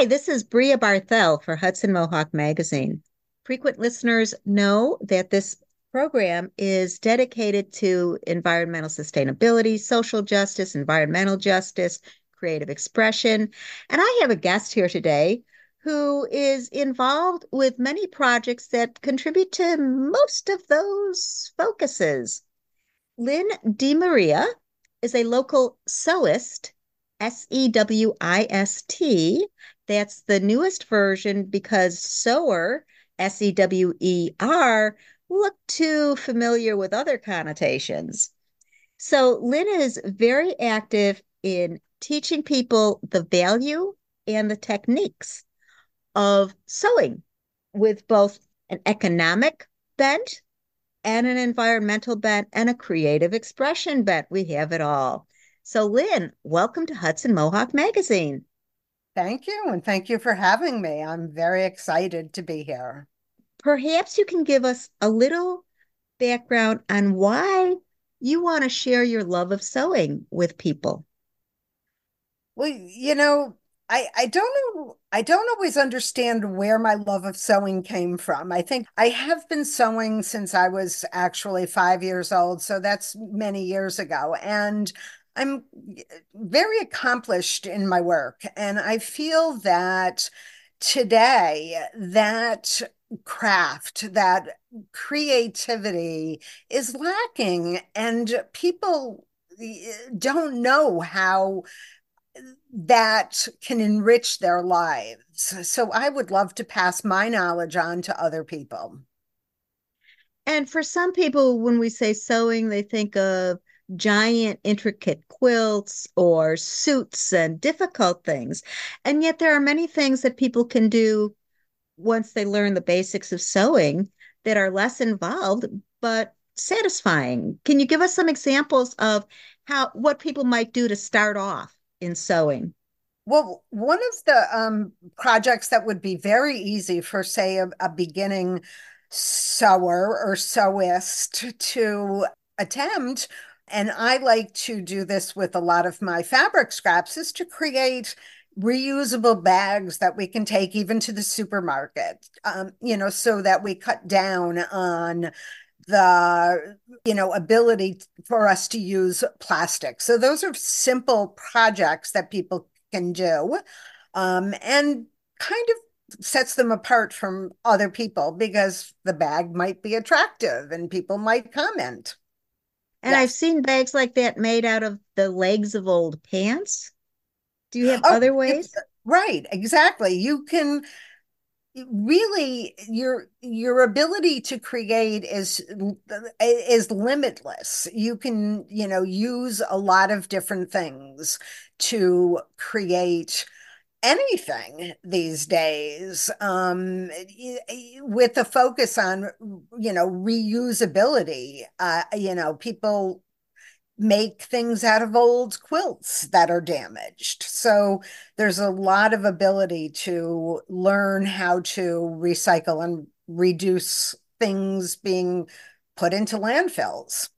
Hi, this is Brea Barthel for Hudson Mohawk Magazine. Frequent listeners know that this program is dedicated to environmental sustainability, social justice, environmental justice, creative expression. And I have a guest here today who is involved with many projects that contribute to most of those focuses. Lynn DeMaria is a local sewist S E W I S T. That's the newest version because sewer, S E W E R, look too familiar with other connotations. So Lynn is very active in teaching people the value and the techniques of sewing with both an economic bent and an environmental bent and a creative expression bent. We have it all. So, Lynn, welcome to Hudson Mohawk Magazine. Thank you. And thank you for having me. I'm very excited to be here. Perhaps you can give us a little background on why you want to share your love of sewing with people. Well, you know, I, I don't know. I don't always understand where my love of sewing came from. I think I have been sewing since I was actually five years old. So that's many years ago. And I'm very accomplished in my work. And I feel that today, that craft, that creativity is lacking, and people eh, don't know how that can enrich their lives. So I would love to pass my knowledge on to other people. And for some people, when we say sewing, they think of giant, intricate quilts or suits and difficult things. And yet, there are many things that people can do once they learn the basics of sewing that are less involved, but satisfying. Can you give us some examples of how what people might do to start off in sewing? Well, one of the um, projects that would be very easy for, say, a, a beginning sewer or sewist to attempt and I like to do this with a lot of my fabric scraps, is to create reusable bags that we can take even to the supermarket, um, you know, so that we cut down on the you know ability for us to use plastic. So those are simple projects that people can do um, and kind of sets them apart from other people because the bag might be attractive and people might comment and yes. I've seen bags like that made out of the legs of old pants. Do you have oh, other ways? Right, exactly. You can really your your ability to create is is limitless you can you know use a lot of different things to create anything these days um, with a focus on you know reusability uh, you know people make things out of old quilts that are damaged. So there's a lot of ability to learn how to recycle and reduce things being put into landfills.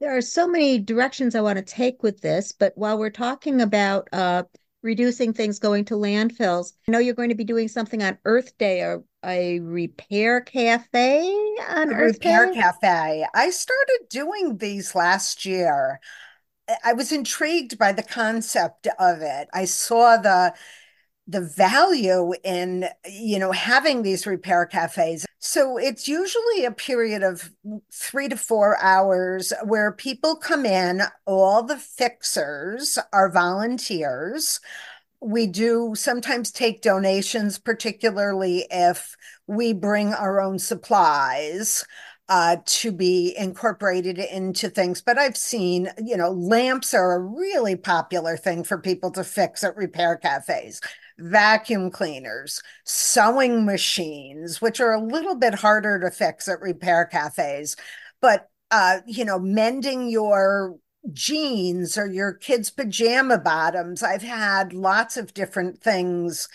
There are so many directions I want to take with this, but while we're talking about uh, reducing things going to landfills. I know you're going to be doing something on Earth Day, a, a repair cafe on Earth Repair Day? Cafe. I started doing these last year. I was intrigued by the concept of it. I saw the the value in you know having these repair cafes. So it's usually a period of three to four hours where people come in all the fixers are volunteers. We do sometimes take donations particularly if we bring our own supplies uh, to be incorporated into things. But I've seen, you know, lamps are a really popular thing for people to fix at repair cafes vacuum cleaners, sewing machines, which are a little bit harder to fix at repair cafes, but uh, you know, mending your jeans or your kids' pajama bottoms. I've had lots of different things.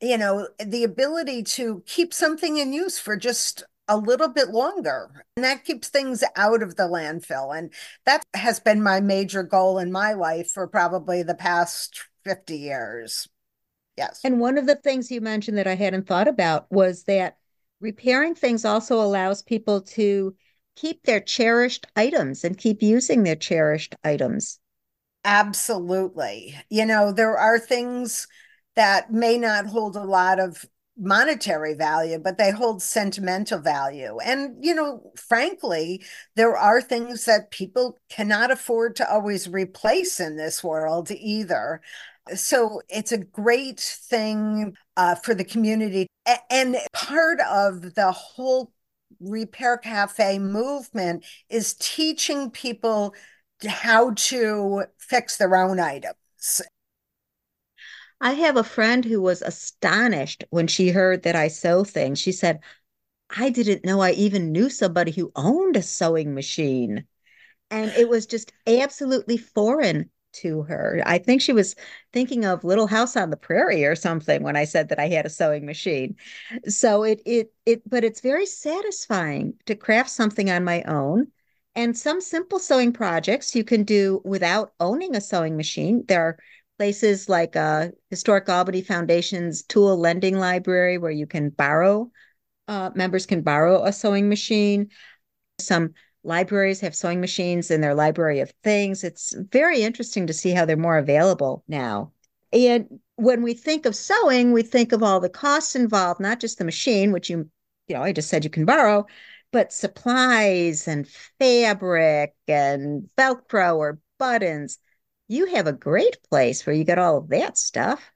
You know, the ability to keep something in use for just a little bit longer. And that keeps things out of the landfill. And that has been my major goal in my life for probably the past 50 years. Yes. And one of the things you mentioned that I hadn't thought about was that repairing things also allows people to keep their cherished items and keep using their cherished items. Absolutely. You know, there are things that may not hold a lot of monetary value, but they hold sentimental value. And, you know, frankly, there are things that people cannot afford to always replace in this world either. So it's a great thing uh, for the community. And part of the whole Repair Cafe movement is teaching people how to fix their own items. I have a friend who was astonished when she heard that I sew things. She said, I didn't know I even knew somebody who owned a sewing machine. And it was just absolutely foreign to her. I think she was thinking of Little House on the Prairie or something when I said that I had a sewing machine. So it it it but it's very satisfying to craft something on my own. And some simple sewing projects you can do without owning a sewing machine. There are places like uh, Historic Albany Foundation's tool lending library where you can borrow, uh, members can borrow a sewing machine. Some libraries have sewing machines in their library of things. It's very interesting to see how they're more available now. And when we think of sewing, we think of all the costs involved, not just the machine, which you, you know, I just said you can borrow, but supplies and fabric and Velcro or buttons. You have a great place where you get all of that stuff.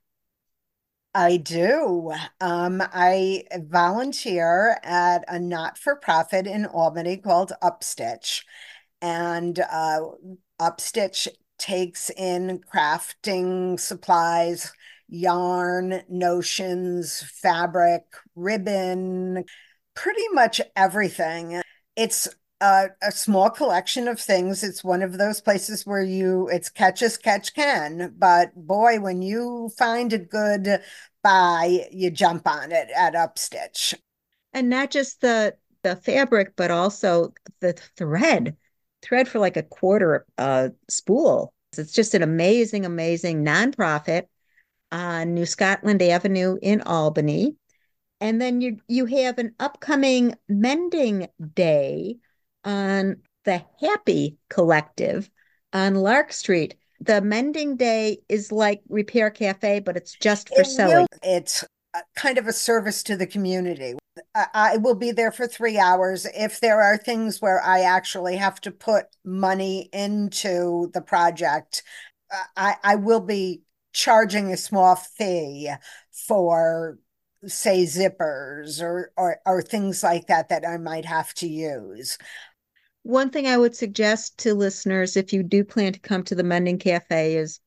I do. Um, I volunteer at a not-for-profit in Albany called Upstitch. And uh, Upstitch takes in crafting supplies, yarn, notions, fabric, ribbon, pretty much everything. It's a, a, small collection of things. It's one of those places where you it's catch as catch can. But boy, when you find a good buy, you jump on it at Upstitch. And not just the the fabric, but also the thread. Thread for like a quarter uh, spool. It's just an amazing, amazing nonprofit on New Scotland Avenue in Albany. And then you you have an upcoming mending day on the Happie Collective on Lark Street. The mending day is like Repair Cafe, but it's just for it sewing. It's uh, kind of a service to the community. I will be there for three hours. If there are things where I actually have to put money into the project, uh, I, I will be charging a small fee for say zippers or, or or things like that that I might have to use. One thing I would suggest to listeners if you do plan to come to the Mending Cafe is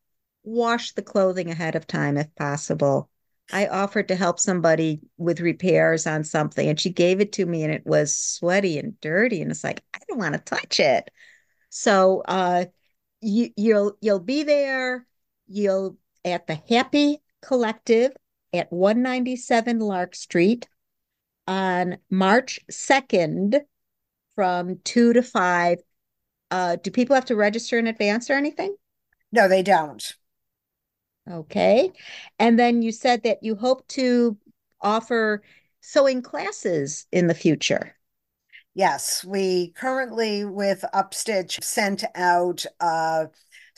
wash the clothing ahead of time if possible. I offered to help somebody with repairs on something and she gave it to me and it was sweaty and dirty and it's like I don't want to touch it. So uh you you'll you'll be there, you'll at the Happie Collective at 197 Lark Street on March 2nd from 2 to 5. Uh, do people have to register in advance or anything? No, they don't. Okay. And then you said that you hope to offer sewing classes in the future. Yes, we currently with Upstitch sent out a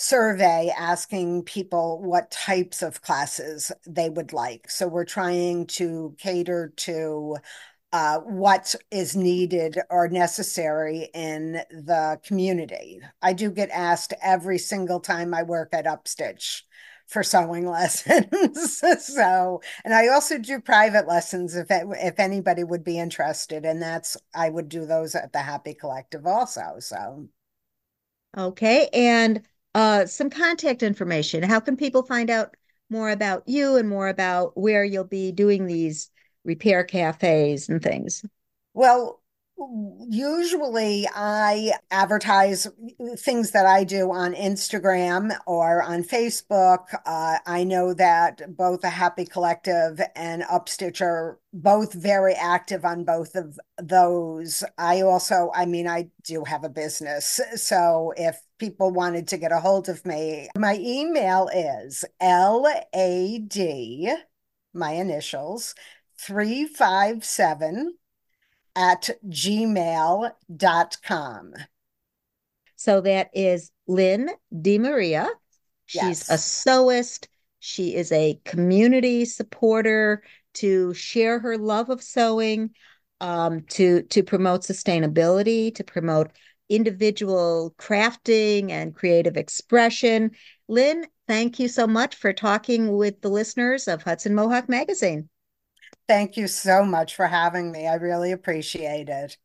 survey asking people what types of classes they would like. So we're trying to cater to uh, what is needed or necessary in the community. I do get asked every single time I work at Upstitch for sewing lessons. so, and I also do private lessons if if anybody would be interested, and that's I would do those at the Happie Collective also. So, okay, and uh, some contact information. How can people find out more about you and more about where you'll be doing these repair cafes and things? Well, usually I advertise things that I do on Instagram or on Facebook. Uh, I know that both a Happie Collective and Upstitch are both very active on both of those. I also, I mean, I do have a business. So if people wanted to get a hold of me, my email is LAD, my initials, 357 at gmail.com. So that is Lynn DeMaria. She's yes. a sewist. She is a community supporter to share her love of sewing, um, to to promote sustainability, to promote individual crafting and creative expression. Lynn, thank you so much for talking with the listeners of Hudson Mohawk Magazine. Thank you so much for having me. I really appreciate it.